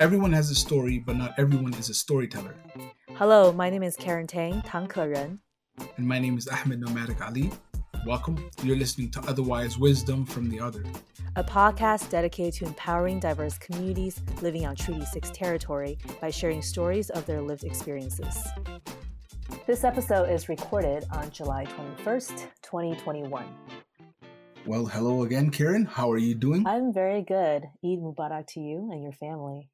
Everyone has a story, but not everyone is a storyteller. Hello, my name is Karen Tang, Tang Ren. And my name is Ahmed Knowmadic Ali. Welcome. You're listening to Otherwise Wisdom from the Other, a podcast dedicated to empowering diverse communities living on Treaty 6 territory by sharing stories of their lived experiences. This episode is recorded on July 21st, 2021. Well, hello again, Karen. How are you doing? I'm very good. Eid Mubarak to you and your family.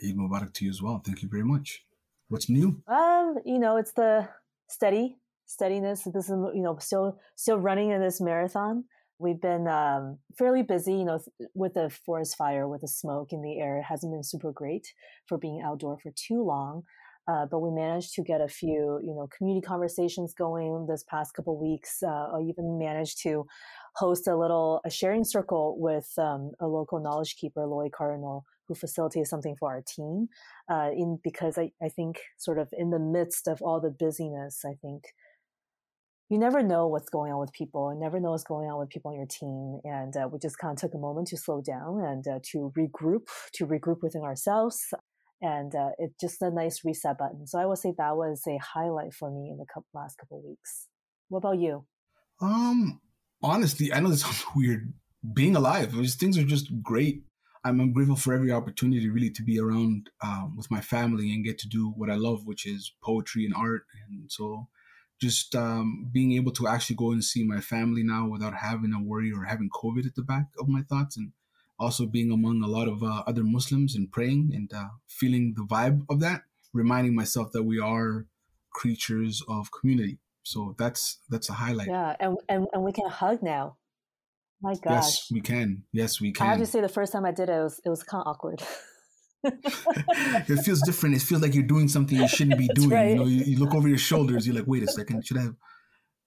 Eid Mubarak to you as well. Thank you very much. What's new? Um, you know, it's the steady steadiness. This is you know still still running in this marathon. We've been um, fairly busy, you know, with the forest fire, with the smoke in the air. It hasn't been super great for being outdoor for too long. Uh, but we managed to get a few, you know, community conversations going this past couple weeks. Uh, I even managed to host a little a sharing circle with um, a local knowledge keeper, Lloyd Cardinal, who facilitated something for our team. Uh, in because I, I think sort of in the midst of all the busyness, I think you never know what's going on with people and never know what's going on with people on your team. And uh, we just kind of took a moment to slow down and uh, to regroup, to regroup within ourselves. And uh, it's just a nice reset button. So I would say that was a highlight for me in the last couple weeks. What about you? Um, honestly, I know this sounds weird. Being alive, just, things are just great. I'm, I'm, grateful for every opportunity really to be around um, with my family and get to do what I love, which is poetry and art. And so just um, being able to actually go and see my family now without having a worry or having COVID at the back of my thoughts, and also being among a lot of uh, other Muslims and praying and uh, feeling the vibe of that, reminding myself that we are creatures of community. So that's that's a highlight. Yeah, and and, and we can hug now. My gosh. Yes, we can. Yes, we can. I have to say, the first time I did it, it was it was kind of awkward. it feels different. It feels like you're doing something you shouldn't be doing. Right. You know, you, you, look over your shoulders. You're like, wait a second, should I have?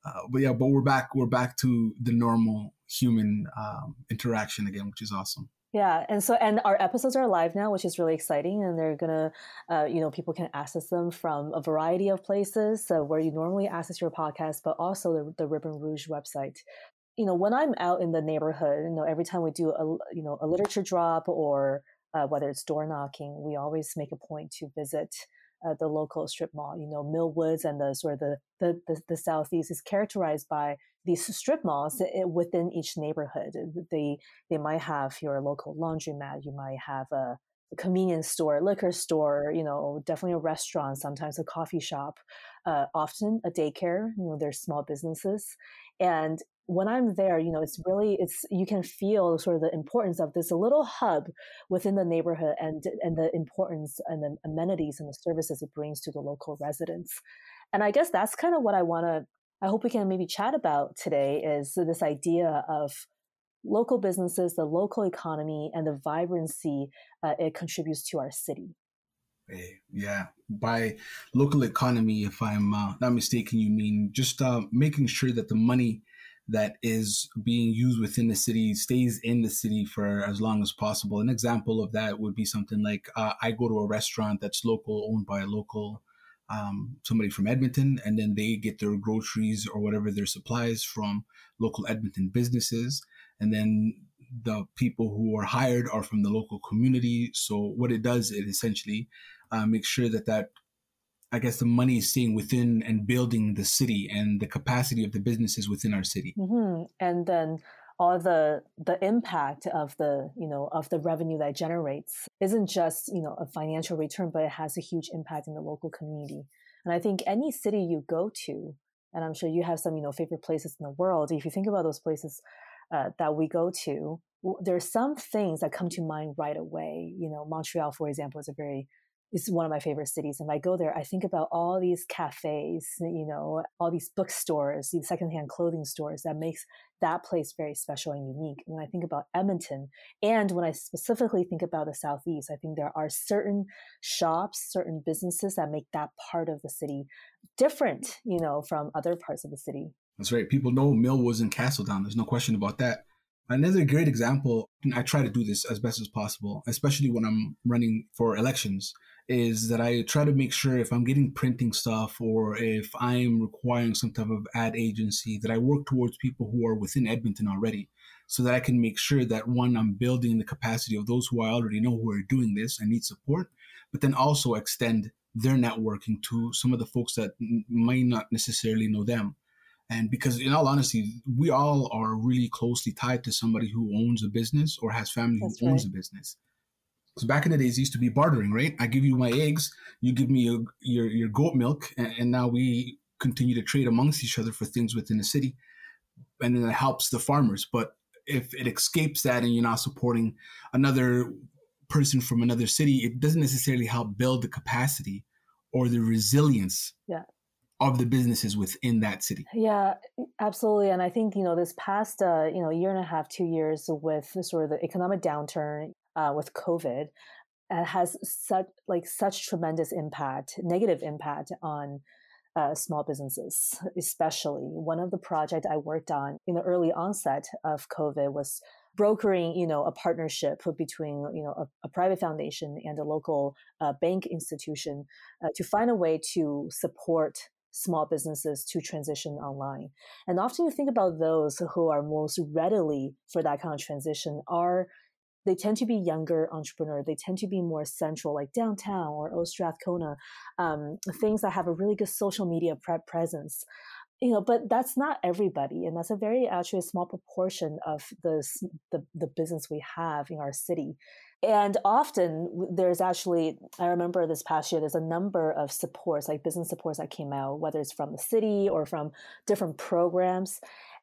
Uh, but yeah, but we're back. We're back to the normal human um, interaction again, which is awesome. Yeah, and so and our episodes are live now, which is really exciting, and they're gonna, uh, you know, people can access them from a variety of places, so where you normally access your podcast, but also the, the Ribbon Rouge website. You know, when I'm out in the neighborhood, you know, every time we do a, you know, a literature drop or uh, whether it's door knocking, we always make a point to visit uh, the local strip mall. You know, Millwoods and the sort of the, the, the, the southeast is characterized by these strip malls within each neighborhood. They they might have your local laundromat. You might have a convenience store, liquor store, you know, definitely a restaurant, sometimes a coffee shop, uh, often a daycare, you know, there's small businesses. And when I'm there, you know, it's really it's you can feel sort of the importance of this little hub within the neighborhood and and the importance and the amenities and the services it brings to the local residents. And I guess that's kind of what I want to I hope we can maybe chat about today is this idea of local businesses, the local economy, and the vibrancy uh, it contributes to our city. Yeah, by local economy, if I'm uh, not mistaken, you mean just uh, making sure that the money that is being used within the city stays in the city for as long as possible. An example of that would be something like uh, I go to a restaurant that's local, owned by a local um, somebody from Edmonton, and then they get their groceries or whatever their supplies from local Edmonton businesses, and then the people who are hired are from the local community. So what it does, it essentially uh, makes sure that that I guess the money is staying within and building the city and the capacity of the businesses within our city. Mm-hmm. And then all the the impact of the you know of the revenue that generates isn't just you know a financial return, but it has a huge impact in the local community. And I think any city you go to, and I'm sure you have some you know favorite places in the world. If you think about those places uh, that we go to, there's some things that come to mind right away. You know, Montreal, for example, is a very is one of my favorite cities. And if I go there, I think about all these cafes, you know, all these bookstores, these secondhand clothing stores that makes that place very special and unique. When I think about Edmonton, and when I specifically think about the Southeast, I think there are certain shops, certain businesses that make that part of the city different, you know, from other parts of the city. That's right. People know Millwoods in Castledowns. There's no question about that. Another great example, and I try to do this as best as possible, especially when I'm running for elections, is that I try to make sure if I'm getting printing stuff or if I'm requiring some type of ad agency that I work towards people who are within Edmonton already so that I can make sure that one, I'm building the capacity of those who I already know who are doing this and need support, but then also extend their networking to some of the folks that might not necessarily know them. And because, in all honesty, we all are really closely tied to somebody who owns a business or has family That's who right. owns a business. Because back in the days, it used to be bartering, right? I give you my eggs, you give me your your, your goat milk, and, and now we continue to trade amongst each other for things within the city, and then it helps the farmers. But if it escapes that and you're not supporting another person from another city, it doesn't necessarily help build the capacity or the resilience yeah of the businesses within that city. Yeah, absolutely. And I think you know this past uh, you know year and a half, two years with sort of the economic downturn uh, with COVID, uh, has such like such tremendous impact, negative impact on. Uh, small businesses, especially. One of the projects I worked on in the early onset of COVID was brokering, you know, a partnership between, you know, a, a private foundation and a local uh, bank institution uh, to find a way to support small businesses to transition online. And often you think about those who are most readily for that kind of transition are they tend to be younger entrepreneurs. They tend to be more central, like downtown or Old Strathcona, um, things that have a really good social media pre- presence. You know, but that's not everybody, and that's a very actually a small proportion of the, the the business we have in our city and often there's actually i remember this past year there's a number of supports like business supports that came out whether it's from the city or from different programs.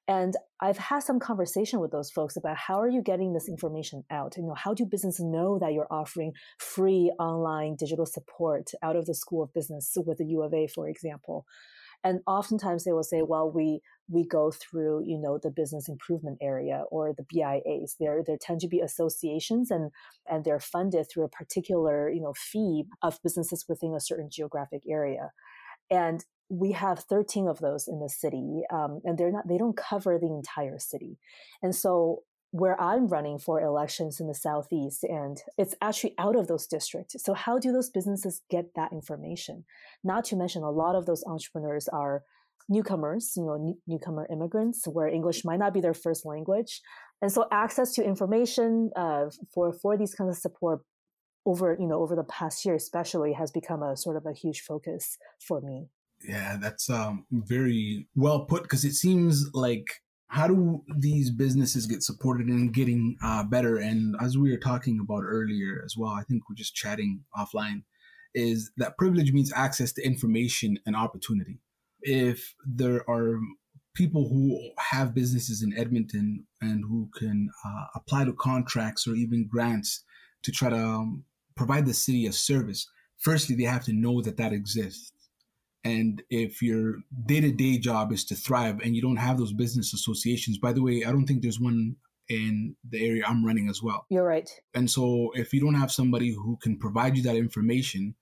And i've had some conversation with those folks about how are you getting this information out? You know how do businesses know that you're offering free online digital support out of the school of business with the u of a for example and oftentimes they will say well we we go through you know the business improvement area or the bias there there tend to be associations and and they're funded through a particular you know fee of businesses within a certain geographic area. And we have 13 of those in the city um, and they're not they don't cover the entire city. And so where I'm running for elections in the Southeast, and it's actually out of those districts. So, how do those businesses get that information? Not to mention, a lot of those entrepreneurs are newcomers, you know, new, newcomer immigrants, where English might not be their first language, and so access to information uh, for for these kinds of support over you know over the past year, especially, has become a sort of a huge focus for me. Yeah, that's um, very well put because it seems like how do these businesses get supported in getting uh, better? And as we were talking about earlier as well, I think we're just chatting offline, is that privilege means access to information and opportunity. If there are people who have businesses in Edmonton and who can uh, apply to contracts or even grants to try to um, provide the city a service, firstly, they have to know that that exists and if your day-to-day job is to thrive and you don't have those business associations by the way i don't think there's one in the area i'm running as well. You're right. And so if you don't have somebody who can provide you that information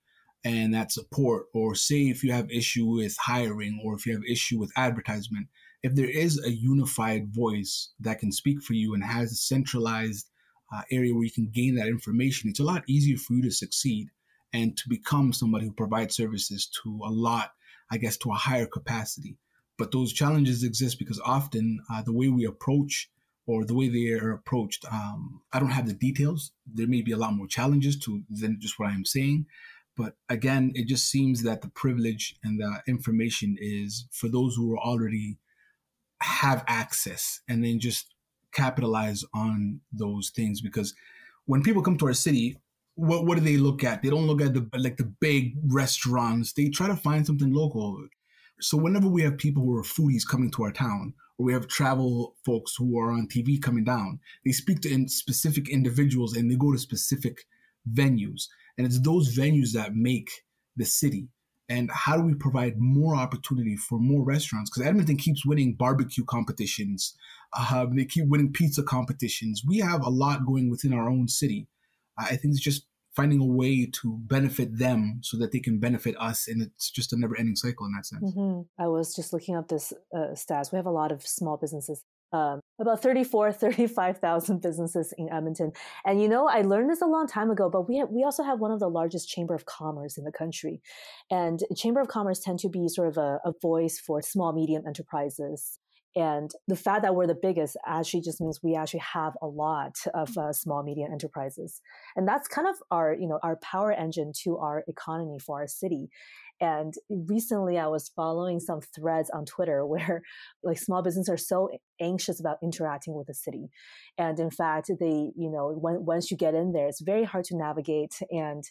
and that support or say if you have issue with hiring or if you have issue with advertisement if there is a unified voice that can speak for you and has a centralized uh, area where you can gain that information it's a lot easier for you to succeed and to become somebody who provides services to a lot, I guess, to a higher capacity. But those challenges exist because often uh, the way we approach or the way they are approached, um, I don't have the details. There may be a lot more challenges to than just what I'm saying. But again, it just seems that the privilege and the information is for those who are already have access and then just capitalize on those things because when people come to our city what what do they look at? They don't look at the like the big restaurants. They try to find something local. So whenever we have people who are foodies coming to our town, or we have travel folks who are on TV coming down, they speak to in specific individuals and they go to specific venues, and it's those venues that make the city. And how do we provide more opportunity for more restaurants? Because Edmonton keeps winning barbecue competitions, uh, they keep winning pizza competitions. We have a lot going within our own city. I think it's just finding a way to benefit them so that they can benefit us and it's just a never ending cycle in that sense. Mm-hmm. i was just looking up this uh, stats. We have a lot of small businesses um, about 34 35000 businesses in edmonton. And you know i learned this a long time ago but we we also have one of the largest chamber of commerce in the country. And chamber of commerce tend to be sort of a, a voice for small medium enterprises and the fact that we're the biggest actually just means we actually have a lot of uh, small medium enterprises and that's kind of our you know our power engine to our economy for our city and recently I was following some threads on Twitter where like small businesses are so anxious about interacting with the city. And in fact, they, you know, when, once you get in there, it's very hard to navigate and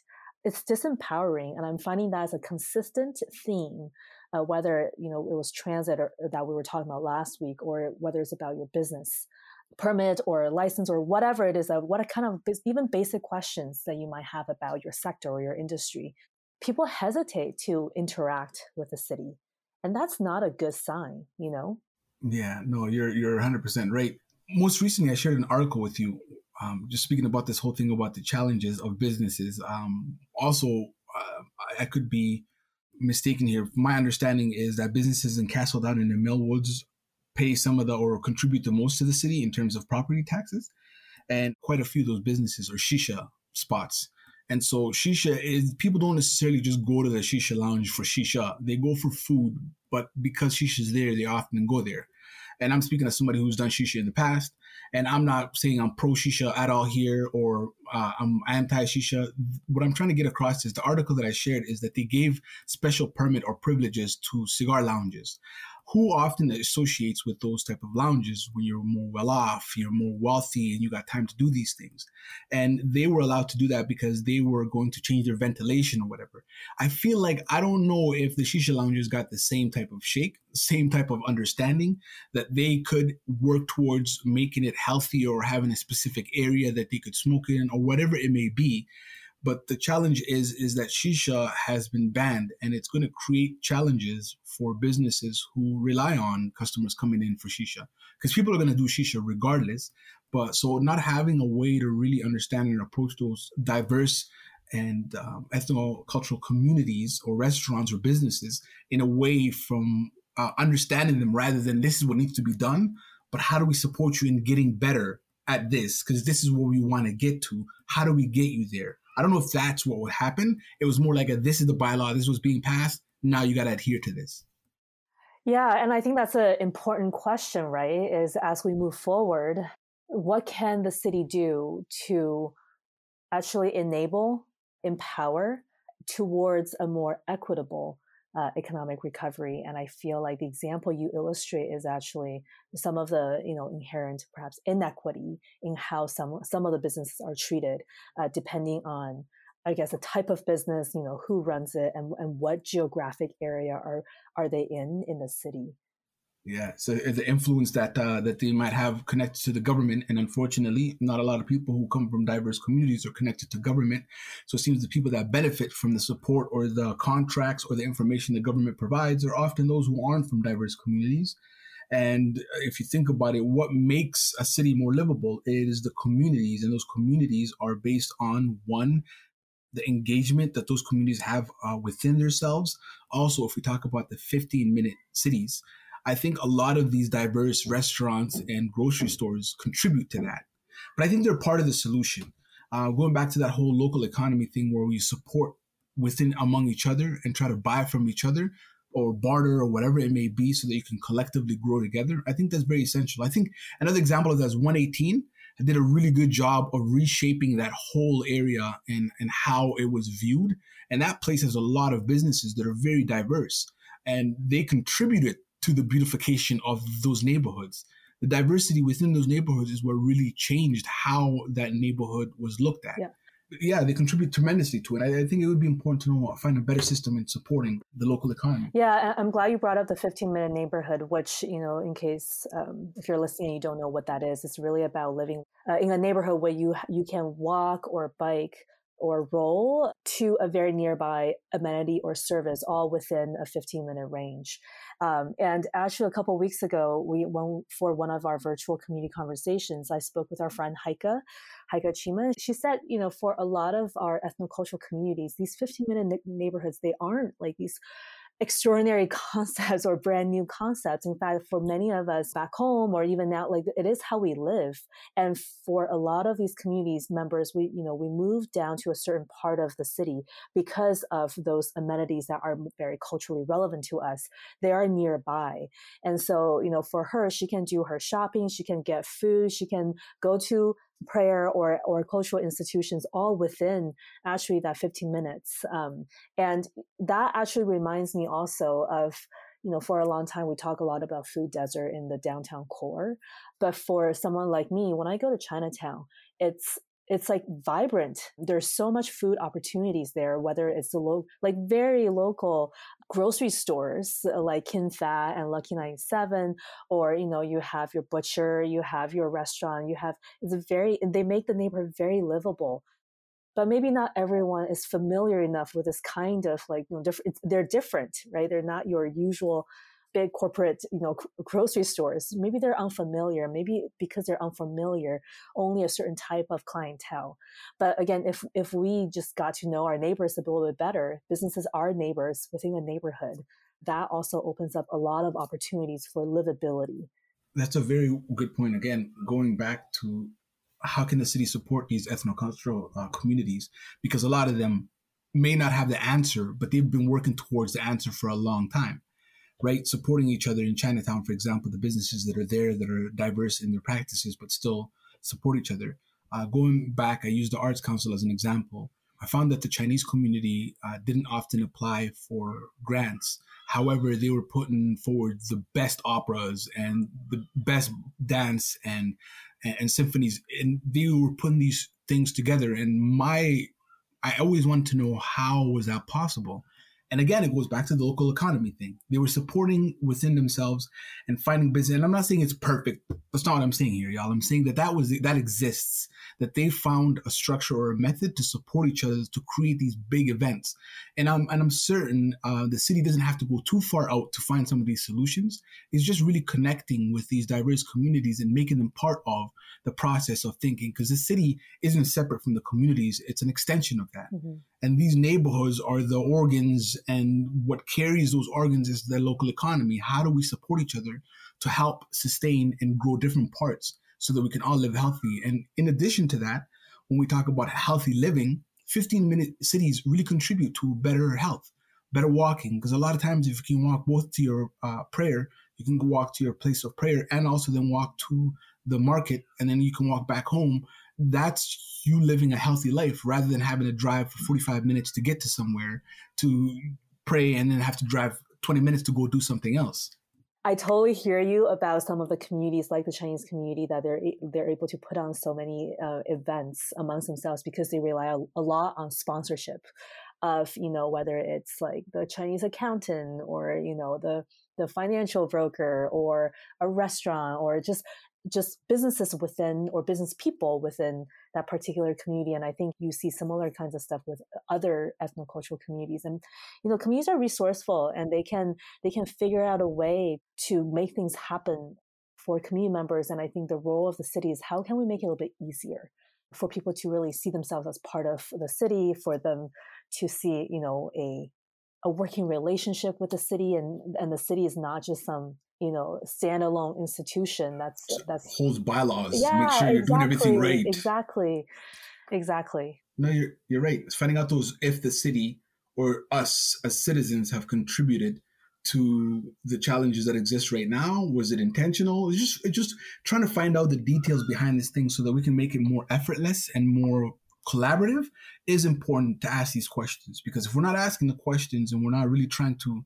it's disempowering. And I'm finding that as a consistent theme, uh, whether, you know, it was transit or, that we were talking about last week, or whether it's about your business permit or license or whatever it is, uh, what kind of even basic questions that you might have about your sector or your industry people hesitate to interact with the city. And that's not a good sign, you know? Yeah, no, you're you're 100% right. Most recently, I shared an article with you, um, just speaking about this whole thing about the challenges of businesses. Um, also, uh, I could be mistaken here. My understanding is that businesses in Castledowns and in the Millwoods pay some of the or contribute the most to the city in terms of property taxes, and quite a few of those businesses are shisha spots. And so shisha is people don't necessarily just go to the shisha lounge for shisha. They go for food, but because shisha's there, they often go there. And I'm speaking as somebody who's done shisha in the past. And I'm not saying I'm pro shisha at all here or uh, I'm anti shisha. What I'm trying to get across is the article that I shared is that they gave special permit or privileges to cigar lounges who often associates with those type of lounges when you're more well off, you're more wealthy, and you got time to do these things. And they were allowed to do that because they were going to change their ventilation or whatever. I feel like I don't know if the shisha lounges got the same type of shake, same type of understanding that they could work towards making it healthier or having a specific area that they could smoke in or whatever it may be. But the challenge is is that shisha has been banned, and it's going to create challenges for businesses who rely on customers coming in for shisha, because people are going to do shisha regardless. But so not having a way to really understand and approach those diverse and um, ethno-cultural communities or restaurants or businesses in a way from uh, understanding them rather than this is what needs to be done, but how do we support you in getting better at this? Because this is what we want to get to. How do we get you there? I don't know if that's what would happen. It was more like a this is the bylaw, this was being passed. Now you got to adhere to this. Yeah, and I think that's an important question, right? Is as we move forward, what can the city do to actually enable, empower towards a more equitable uh, economic recovery. And I feel like the example you illustrate is actually some of the you know inherent perhaps inequity in how some some of the businesses are treated, uh, depending on I guess the type of business, you know, who runs it, and and what geographic area are are they in in the city. Yeah, so the influence that uh, that they might have connected to the government, and unfortunately, not a lot of people who come from diverse communities are connected to government. So it seems the people that benefit from the support or the contracts or the information the government provides are often those who aren't from diverse communities. And if you think about it, what makes a city more livable is the communities, and those communities are based on one the engagement that those communities have uh, within themselves. Also, if we talk about the 15 minute cities, I think a lot of these diverse restaurants and grocery stores contribute to that. But I think they're part of the solution. Uh, going back to that whole local economy thing where we support within among each other and try to buy from each other or barter or whatever it may be so that you can collectively grow together. I think that's very essential. I think another example of that is 118 I did a really good job of reshaping that whole area and, and how it was viewed. And that place has a lot of businesses that are very diverse and they contributed to the beautification of those neighborhoods. The diversity within those neighborhoods is what really changed how that neighborhood was looked at. Yeah. Yeah, they contribute tremendously to it. I, I, think it would be important to know, find a better system in supporting the local economy. Yeah, I'm glad you brought up the 15 minute neighborhood, which, you know, in case um, if you're listening and you don't know what that is, it's really about living uh, in a neighborhood where you you can walk or bike or roll to a very nearby amenity or service, all within a 15 minute range. Um, and actually, a couple weeks ago, we went for one of our virtual community conversations. I spoke with our friend Heike, Heike Chima. She said, you know, for a lot of our ethnocultural communities, these 15 minute neighborhoods, they aren't like these extraordinary concepts or brand new concepts. In fact, for many of us back home or even now, like it is how we live. And for a lot of these communities members, we, you know, we move down to a certain part of the city because of those amenities that are very culturally relevant to us. They are nearby. And so, you know, for her, she can do her shopping, she can get food, she can go to prayer or or cultural institutions all within actually that 15 minutes um, and that actually reminds me also of you know for a long time we talk a lot about food desert in the downtown core but for someone like me when i go to chinatown it's it's like vibrant. There's so much food opportunities there, whether it's the low, like very local grocery stores uh, like Kim Fat and Lucky 97, or, you know, you have your butcher, you have your restaurant, you have, it's very, they make the neighborhood very livable. But maybe not everyone is familiar enough with this kind of like, you know, different, they're different, right? They're not your usual big corporate, you know, grocery stores, maybe they're unfamiliar. Maybe because they're unfamiliar, only a certain type of clientele. But again, if if we just got to know our neighbors a little bit better, businesses are neighbors within a neighborhood. That also opens up a lot of opportunities for livability. That's a very good point. Again, going back to how can the city support these ethnocultural uh, communities? Because a lot of them may not have the answer, but they've been working towards the answer for a long time right? Supporting each other in Chinatown, for example, the businesses that are there that are diverse in their practices, but still support each other. Uh, going back, I used the Arts Council as an example. I found that the Chinese community uh, didn't often apply for grants. However, they were putting forward the best operas and the best dance and, and, and symphonies, and they were putting these things together. And my, I always wanted to know how was that possible and again, it goes back to the local economy thing. They were supporting within themselves and finding business. And I'm not saying it's perfect. That's not what I'm saying here, y'all. I'm saying that that was that exists. That they found a structure or a method to support each other to create these big events. And I'm and I'm certain uh, the city doesn't have to go too far out to find some of these solutions. It's just really connecting with these diverse communities and making them part of the process of thinking. Because the city isn't separate from the communities; it's an extension of that. Mm-hmm. And these neighborhoods are the organs and what carries those organs is the local economy. How do we support each other to help sustain and grow different parts so that we can all live healthy? And in addition to that, when we talk about healthy living, 15 minute cities really contribute to better health, better walking. Because a lot of times, if you can walk both to your uh, prayer, you can walk to your place of prayer and also then walk to the market, and then you can walk back home that's you living a healthy life rather than having to drive for 45 minutes to get to somewhere to pray and then have to drive 20 minutes to go do something else. I totally hear you about some of the communities, like the Chinese community, that they're they're able to put on so many uh, events amongst themselves because they rely a, a lot on sponsorship of you know whether it's like the Chinese accountant or you know the the financial broker or a restaurant or just just businesses within or business people within that particular community. And I think you see similar kinds of stuff with uh, other ethnocultural communities. And you know, communities are resourceful and they can they can figure out a way to make things happen for community members. And I think the role of the city is how can we make it a little bit easier for people to really see themselves as part of the city, for them to see, you know, a a working relationship with the city and and the city is not just some you know standalone institution that's that's holds bylaws yeah, make sure you're exactly, doing everything right. exactly exactly. No you're you're right. It's finding out those if the city or us as citizens have contributed to the challenges that exist right now was it intentional? It's just it's just trying to find out the details behind this thing so that we can make it more effortless and more collaborative is important to ask these questions. Because if we're not asking the questions and we're not really trying to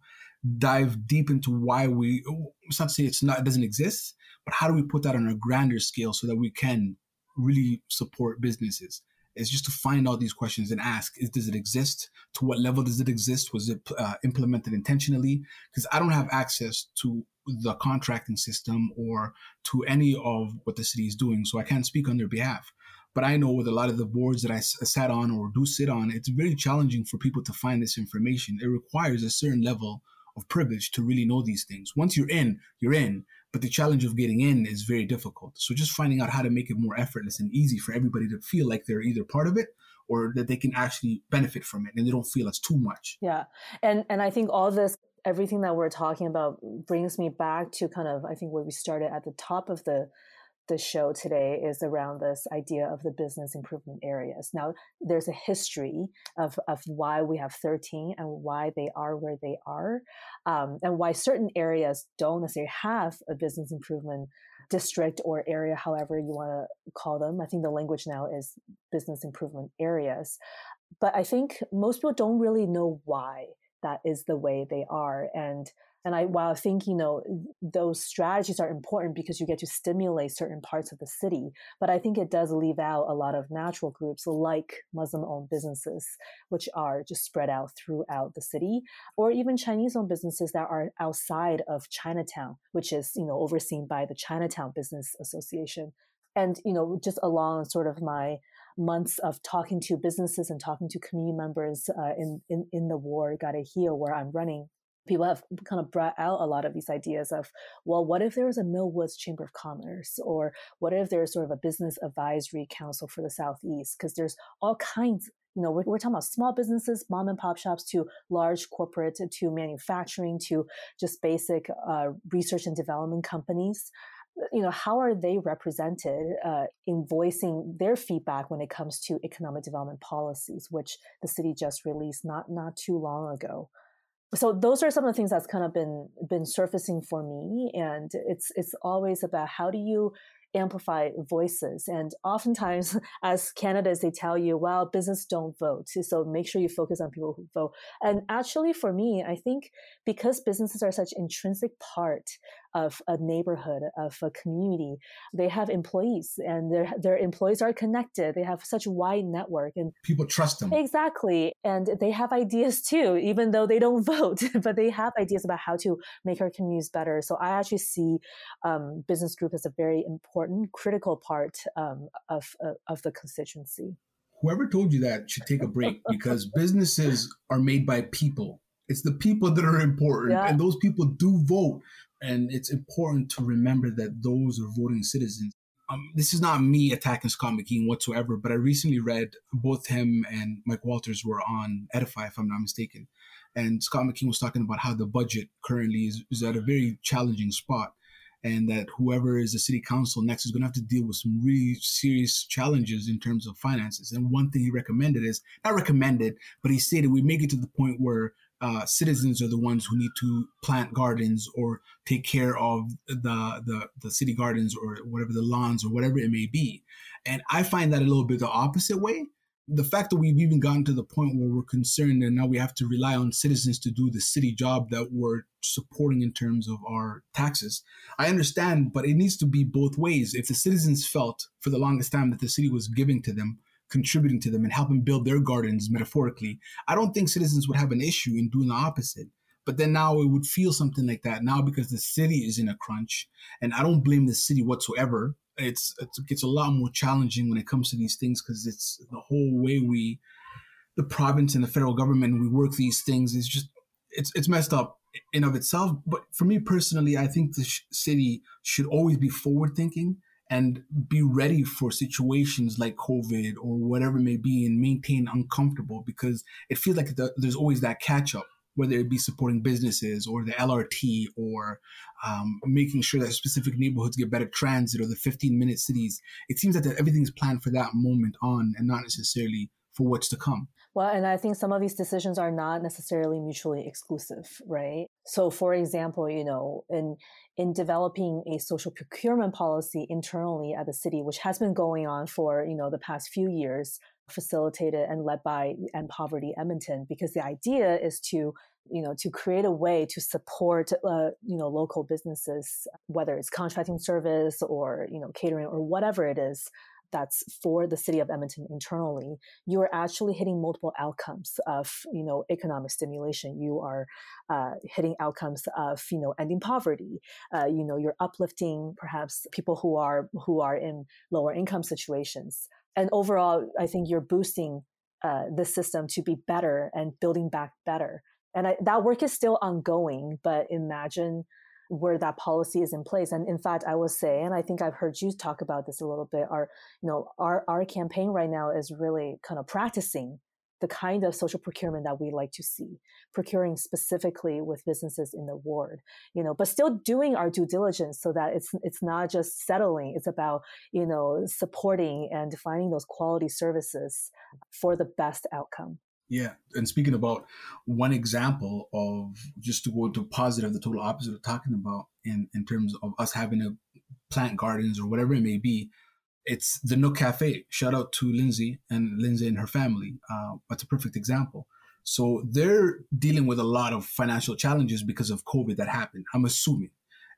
dive deep into why we it's not to say it's not it doesn't exist but how do we put that on a grander scale so that we can really support businesses? Is just to find out these questions and ask is does it exist? To what level does it exist? Was it uh, implemented intentionally? Because i don't have access to the contracting system or to any of what the city is doing so i can't speak on their behalf. But I know with a lot of the boards that I sat on or do sit on, it's very challenging for people to find this information. It requires a certain level of privilege to really know these things. Once you're in, you're in, but the challenge of getting in is very difficult. So just finding out how to make it more effortless and easy for everybody to feel like they're either part of it or that they can actually benefit from it and they don't feel it's too much. Yeah. And and I think all this everything that we're talking about brings me back to kind of I think where we started at the top of the the show today is around this idea of the business improvement areas. Now, there's a history of, of why we have 13 and why they are where they are, um, and why certain areas don't necessarily have a business improvement district or area, however you want to call them. I think the language now is business improvement areas. But I think most people don't really know why that is the way they are. And and I, while I think, you know, those strategies are important because you get to stimulate certain parts of the city, but I think it does leave out a lot of natural groups like Muslim owned businesses, which are just spread out throughout the city, or even Chinese owned businesses that are outside of Chinatown, which is, you know, overseen by the Chinatown Business Association. And, you know, just along sort of my months of talking to businesses and talking to community members uh, in, in, in the war, Karhiio, where I'm running, people have kind of brought out a lot of these ideas of, well, what if there was a Millwoods Chamber of Commerce? Or what if there's sort of a business advisory council for the Southeast? Because there's all kinds you know, we're, we're, talking about small businesses, mom and pop shops, to large corporate, to manufacturing, to just basic uh, research and development companies. You know, how are they represented uh, in voicing their feedback when it comes to economic development policies, which the city just released not not too long ago? so those are some of the things that's kind of been been surfacing for me and it's it's always about how do you amplify voices. And oftentimes, as candidates, they tell you, well, business don't vote. So make sure you focus on people who vote. And actually, for me, I think because businesses are such intrinsic part of a neighborhood, of a community, they have employees and their, their employees are connected. They have such a wide network and people trust them. Exactly. And they have ideas too, even though they don't vote, but they have ideas about how to make our communities better. So I actually see um, business group as a very important important, critical part um, of, uh, of the constituency. Whoever told you that should take a break because businesses are made by people. It's the people that are important, yeah. and those people do vote. And it's important to remember that those are voting citizens. Um, this is not me attacking Scott McKeen whatsoever, but I recently read both him and Mike Walters were on Edify, if I'm not mistaken. And Scott McKeen was talking about how the budget currently is, is at a very challenging spot and that whoever is the city council next is going to have to deal with some really serious challenges in terms of finances. And one thing he recommended is not recommended, but he stated we make it to the point where uh, citizens are the ones who need to plant gardens or take care of the, the the city gardens or whatever the lawns or whatever it may be. And I find that a little bit the opposite way the fact that we've even gotten to the point where we're concerned and now we have to rely on citizens to do the city job that we're supporting in terms of our taxes. I understand, but it needs to be both ways. If the citizens felt for the longest time that the city was giving to them, contributing to them, and helping build their gardens metaphorically, I don't think citizens would have an issue in doing the opposite. But then now it would feel something like that now because the city is in a crunch. And I don't blame the city whatsoever it's, it gets a lot more challenging when it comes to these things because it's the whole way we, the province and the federal government, we work these things is just it's it's messed up in of itself. But for me personally, I think the sh- city should always be forward thinking and be ready for situations like COVID or whatever it may be and maintain uncomfortable because it feels like the, there's always that catch up whether it be supporting businesses or the LRT or um, making sure that specific neighborhoods get better transit or the 15 minute cities. It seems that everything's planned for that moment on and not necessarily for what's to come. Well, and I think some of these decisions are not necessarily mutually exclusive, right? So, for example, you know, in in developing a social procurement policy internally at the city, which has been going on for you know the past few years, facilitated and led by End Poverty Edmonton, because the idea is to you know to create a way to support uh, you know local businesses, whether it's contracting service or you know catering or whatever it is that's for the city of Edmonton internally, you are actually hitting multiple outcomes of you know economic stimulation. You are uh, hitting outcomes of you know ending poverty. Uh, you know you're uplifting perhaps people who are who are in lower income situations and overall, I think you're boosting uh, the system to be better and building back better. And I, that work is still ongoing, but imagine where that policy is in place. And in fact, I will say, and I think I've heard you talk about this a little bit. Our, you know, our our campaign right now is really kind of practicing the kind of social procurement that we like to see, procuring specifically with businesses in the ward, you know, but still doing our due diligence so that it's it's not just settling, it's about, you know, supporting and finding those quality services for the best outcome. Yeah. And speaking about one example of just to go to positive, the total opposite of talking about in, in terms of us having a plant gardens or whatever it may be, it's the Nook Cafe. Shout out to Lindsay and Lindsay and her family. Uh, that's a perfect example. So they're dealing with a lot of financial challenges because of COVID that happened. I'm assuming,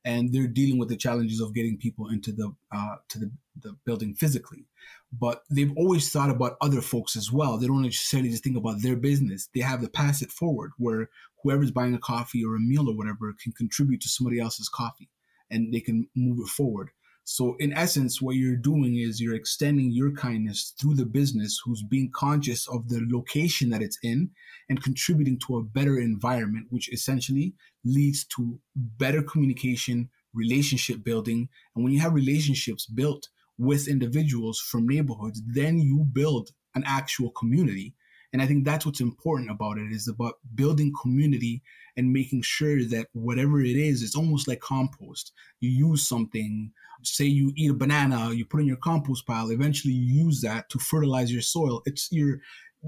and they're dealing with the challenges of getting people into the uh, to the, the building physically. But they've always thought about other folks as well. They don't necessarily just think about their business. They have to pass it forward, where whoever's buying a coffee or a meal or whatever can contribute to somebody else's coffee, and they can move it forward. So, in essence, what you're doing is you're extending your kindness through the business who's being conscious of the location that it's in and contributing to a better environment, which essentially leads to better communication, relationship building. And when you have relationships built with individuals from neighborhoods, then you build an actual community. And I think that's what's important about it is about building community and making sure that whatever it is, it's almost like compost. You use something, say you eat a banana, you put in your compost pile, eventually you use that to fertilize your soil. It's your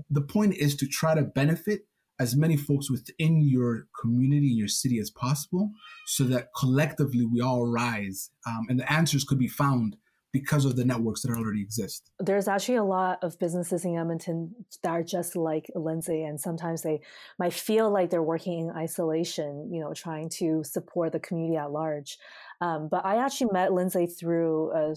the point is to try to benefit as many folks within your community, your city as possible, so that collectively we all rise. Um, and the answers could be found because of the networks that already exist. There's actually a lot of businesses in Edmonton that are just like Lindsay, and sometimes they might feel like they're working in isolation, you know, trying to support the community at large. Um, but I actually met Lindsay through, a,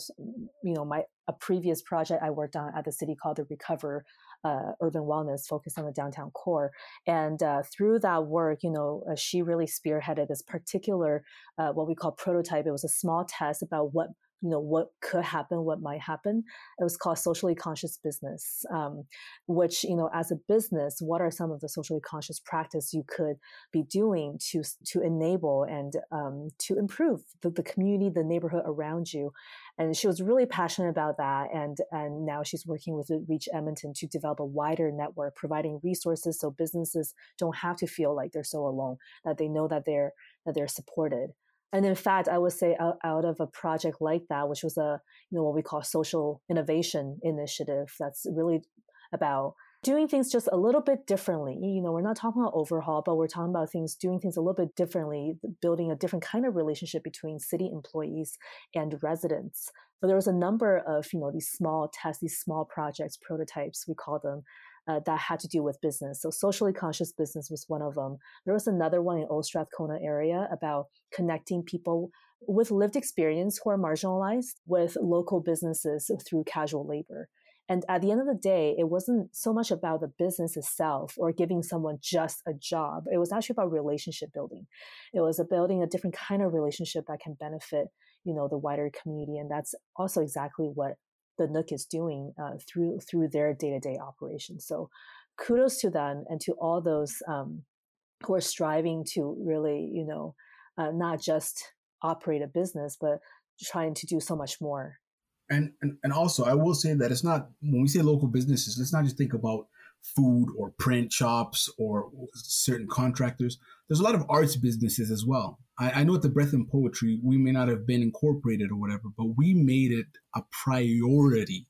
you know, my a previous project I worked on at the city called the Recover uh, Urban Wellness, focused on the downtown core. And uh, through that work, you know, uh, she really spearheaded this particular uh, what we call prototype. It was a small test about what you know what could happen what might happen. It was called socially conscious business um, which you know as a business what are some of the socially conscious practice you could be doing to to enable and um, to improve the, the community the neighborhood around you? And she was really passionate about that and and now she's working with reach edmonton to develop a wider network providing resources so businesses don't have to feel like they're so alone that they know that they're that they're supported and in fact, I would say out, out, of a project like that, which was a you know what we call social innovation initiative, that's really about doing things just a little bit differently. You know, we're not talking about overhaul, but we're talking about things doing things a little bit differently, building a different kind of relationship between city employees and residents. So there was a number of you know these small tests, these small projects, prototypes, we call them, uh, that had to do with business. So socially conscious business was one of them. There was another one in Old Strathcona area about connecting people with lived experience who are marginalized with local businesses through casual labor. And at the end of the day, it wasn't so much about the business itself or giving someone just a job. It was actually about relationship building. It was building a different kind of relationship that can benefit, you know, the wider community. And that's also exactly what the Nook is doing uh, through through their day to day operations. So, kudos to them and to all those um, who are striving to really, you know, uh, not just operate a business, but trying to do so much more. And, and and also, I will say that it's not when we say local businesses, let's not just think about food or print shops or certain contractors. There's a lot of arts businesses as well. I, I know at the Breath In Poetry, we may not have been incorporated or whatever, but we made it a priority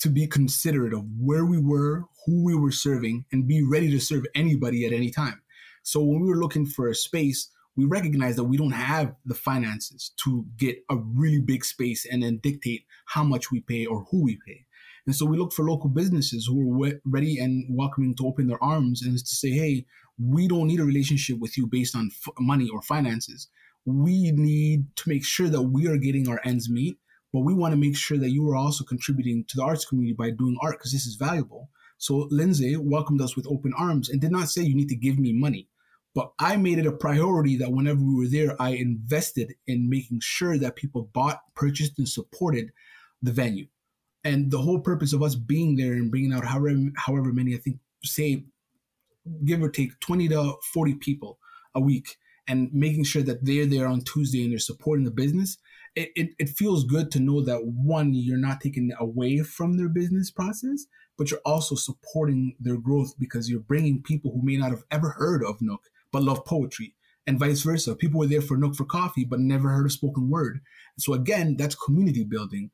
to be considerate of where we were, who we were serving, and be ready to serve anybody at any time. So when we were looking for a space, we recognized that we don't have the finances to get a really big space and then dictate how much we pay or who we pay. And so we look for local businesses who are ready and welcoming to open their arms and to say, hey, we don't need a relationship with you based on f- money or finances. We need to make sure that we are getting our ends meet, but we want to make sure that you are also contributing to the arts community by doing art because this is valuable. So Lindsay welcomed us with open arms and did not say you need to give me money. But I made it a priority that whenever we were there, I invested in making sure that people bought, purchased, and supported the venue. And the whole purpose of us being there and bringing out however, however many, I think, say, give or take 20 to 40 people a week and making sure that they're there on Tuesday and they're supporting the business it, it, it feels good to know that one, you're not taking away from their business process, but you're also supporting their growth because you're bringing people who may not have ever heard of Nook but love poetry and vice versa. People were there for Nook for coffee but never heard a spoken word. So again, that's community building,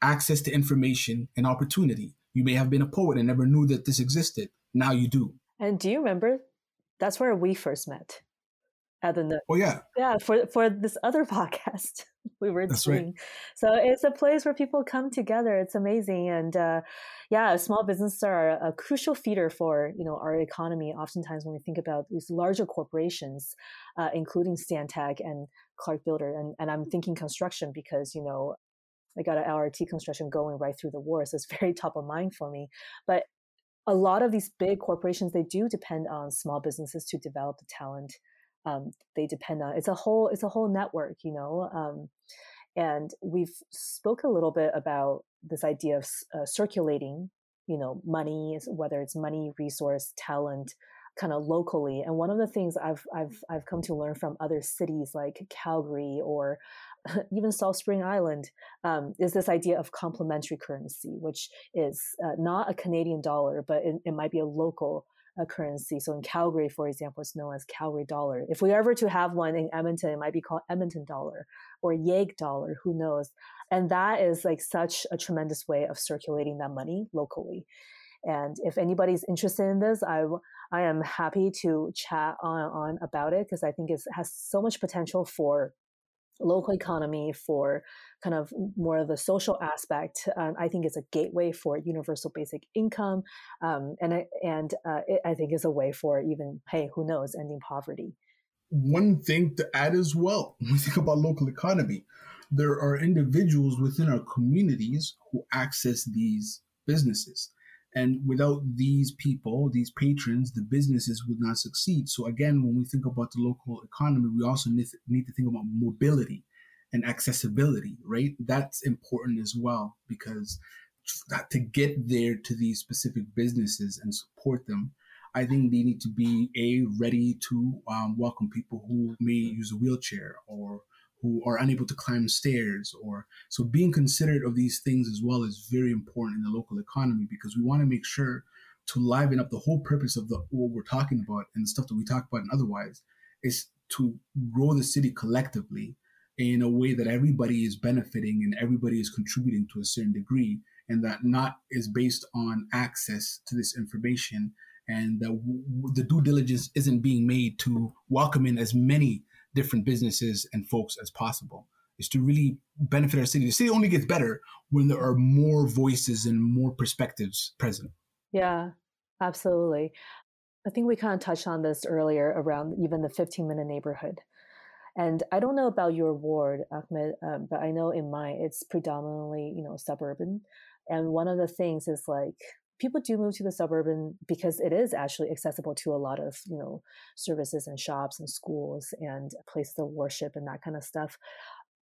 access to information and opportunity. You may have been a poet and never knew that this existed. Now you do. And do you remember? That's where we first met at the Nook. Oh yeah, yeah. For for this other podcast we were That's doing. right. So it's a place where people come together. It's amazing, and uh, yeah, small businesses are a crucial feeder for you know our economy. Oftentimes, when we think about these larger corporations, uh, including Stantec and Clark Builder, and and I'm thinking construction because you know I got an LRT construction going right through the war, so it's very top of mind for me. But a lot of these big corporations they do depend on small businesses to develop the talent um, they depend on it's a whole it's a whole network you know um, and we've spoke a little bit about this idea of uh, circulating you know money whether it's money resource talent kind of locally and one of the things i've i've i've come to learn from other cities like calgary or even Salt Spring Island, um, is this idea of complementary currency, which is uh, not a Canadian dollar, but it, it might be a local uh, currency. So in Calgary, for example, it's known as Calgary dollar. If we ever to have one in Edmonton, it might be called Edmonton dollar or Yeg dollar, who knows? And that is like such a tremendous way of circulating that money locally. And if anybody's interested in this, I, I am happy to chat on, on about it because I think it has so much potential for local economy for kind of more of the social aspect. Um, I think it's a gateway for universal basic income, um, and and uh, it, I think is a way for even hey, who knows, ending poverty. One thing to add as well, when we think about local economy, there are individuals within our communities who access these businesses. And without these people, these patrons, the businesses would not succeed. So again, when we think about the local economy, we also need to think about mobility and accessibility, right? That's important as well because to get there to these specific businesses and support them, I think they need to be a ready to um, welcome people who may use a wheelchair or who are unable to climb stairs or so being considerate of these things as well is very important in the local economy because we want to make sure to liven up the whole purpose of the what we're talking about and the stuff that we talk about and otherwise is to grow the city collectively in a way that everybody is benefiting and everybody is contributing to a certain degree and that not is based on access to this information and that w- the due diligence isn't being made to welcome in as many different businesses and folks as possible is to really benefit our city. The city only gets better when there are more voices and more perspectives present. Yeah, absolutely. I think we kind of touched on this earlier around even the 15 minute neighborhood. And I don't know about your ward, Ahmed, um, but I know in mine it's predominantly, you know, suburban. And one of the things is like people do move to the suburban because it is actually accessible to a lot of you know services and shops and schools and places of worship and that kind of stuff.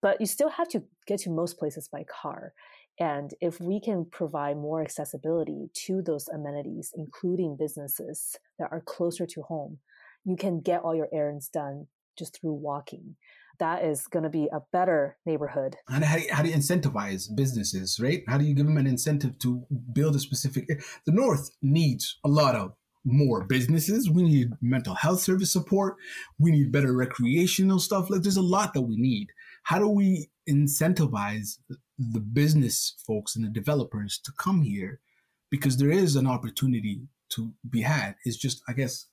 But you still have to get to most places by car. And if we can provide more accessibility to those amenities including businesses that are closer to home you can get all your errands done just through walking that is going to be a better neighborhood. And how, how do you incentivize businesses, right? How do you give them an incentive to build a specific? Eh, the North needs a lot of more businesses. We need mental health service support. We need better recreational stuff. Like there's a lot that we need. How do we incentivize the business folks and the developers to come here? Because there is an opportunity to be had. It's just, I guess,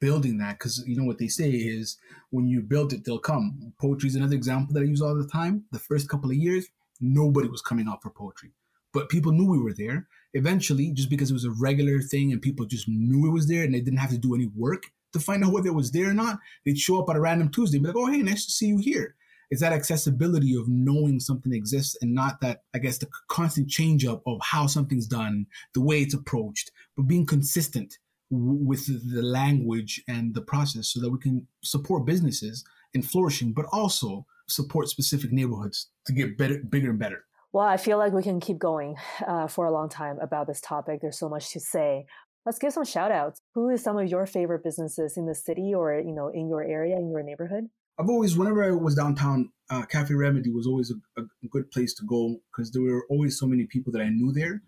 building that because you know what they say is when you build it they'll come. Poetry is another example that i use all the time. The first couple of years nobody was coming out for poetry. But people knew we were there. Eventually just because it was a regular thing and people just knew it was there and they didn't have to do any work to find out whether it was there or not they'd show up at a random tuesday and be like oh hey nice to see you here. It's that accessibility of knowing something exists and not that i guess the constant change up of how something's done the way it's approached but being consistent with the language and the process so that we can support businesses in flourishing, but also support specific neighborhoods to get better, bigger and better. Well, I feel like we can keep going uh, for a long time about this topic. There's so much to say. Let's give some shout outs. Who is some of your favorite businesses in the city or, you know, in your area, in your neighborhood? I've always, whenever I was downtown, uh, Cafe Remedy was always a, a good place to go because there were always so many people that I knew there,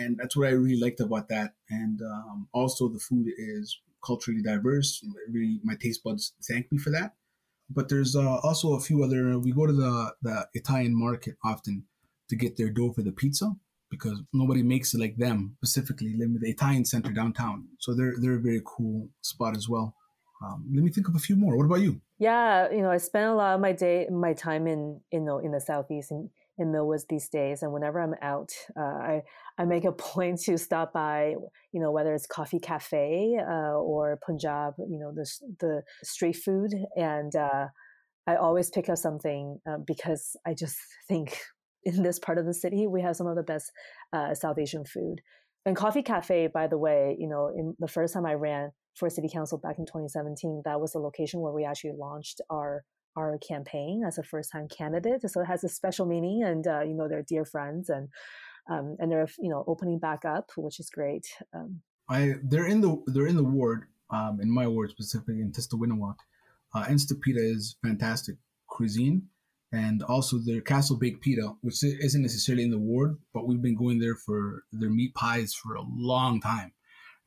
and that's what I really liked about that. And um, also, the food is culturally diverse. Really, my taste buds thank me for that. But there's uh, also a few other. We go to the the Italian market often to get their dough for the pizza because nobody makes it like them. Specifically, the Italian Center downtown. So they're they're a very cool spot as well. Um, let me think of a few more. What about you? Yeah, you know, I spend a lot of my day, my time in in the in the southeast in, in Millwoods these days, and whenever I'm out, uh, I I make a point to stop by, you know, whether it's coffee cafe uh, or Punjab, you know, the the street food, and uh, I always pick up something uh, because I just think in this part of the city we have some of the best uh, South Asian food. And Coffee Cafe, by the way, you know, in the first time I ran for city council back in 2017 that was the location where we actually launched our our campaign as a first time candidate so it has a special meaning and uh, you know they're dear friends and um, and they're you know opening back up which is great um, i they're in the they're in the ward um, in my ward specifically in tastawiyiniwak. Uh, Instapita is fantastic cuisine and also their castle baked pita which isn't necessarily in the ward but we've been going there for their meat pies for a long time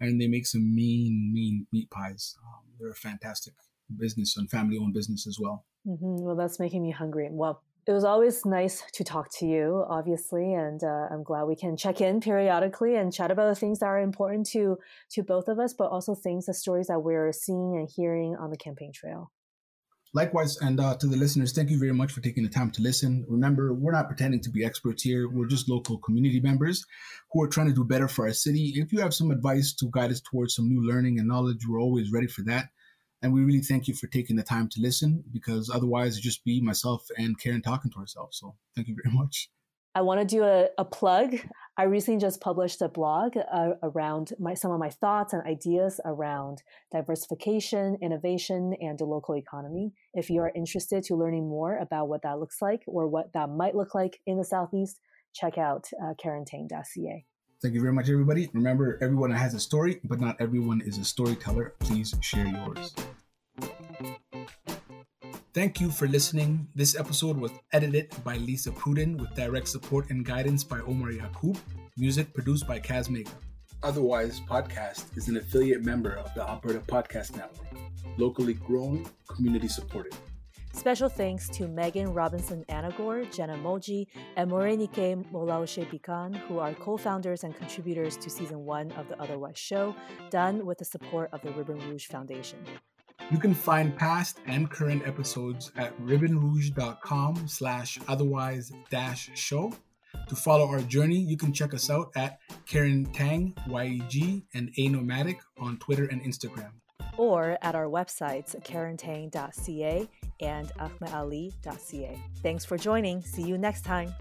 and they make some mean, mean meat pies. Um, they're a fantastic business and family owned business as well. Mm-hmm. Well, that's making me hungry. Well, it was always nice to talk to you, obviously, and uh, I'm glad we can check in periodically and chat about the things that are important to to both of us, but also things, the stories that we're seeing and hearing on the campaign trail. Likewise, and uh, to the listeners, thank you very much for taking the time to listen. Remember, we're not pretending to be experts here. We're just local community members who are trying to do better for our city. If you have some advice to guide us towards some new learning and knowledge, we're always ready for that. And we really thank you for taking the time to listen because otherwise, it'd just be myself and Karen talking to ourselves. So thank you very much. I want to do a, a plug. I recently just published a blog uh, around my, some of my thoughts and ideas around diversification, innovation, and the local economy. If you are interested to learning more about what that looks like or what that might look like in the Southeast, check out uh, karentang.ca. Thank you very much, everybody. Remember, everyone has a story, but not everyone is a storyteller. Please share yours. Thank you for listening. This episode was edited by Lisa Pruden with direct support and guidance by Omar Yakub. Music produced by Kaz Mega. Otherwise Podcast is an affiliate member of the Alberta Podcast Network, locally grown, community supported. Special thanks to Megan Robinson Anagor, Jenna Moji, and Morenike Olaosebikan, who are co founders and contributors to season one of The Otherwise Show, done with the support of the Ribbon Rouge Foundation. You can find past and current episodes at ribbonrouge.com slash otherwise dash show. To follow our journey, you can check us out at Karen Tang, YEG, and A Knowmadic on Twitter and Instagram. Or at our websites, karentang.ca and ahmedali.ca. Thanks for joining. See you next time.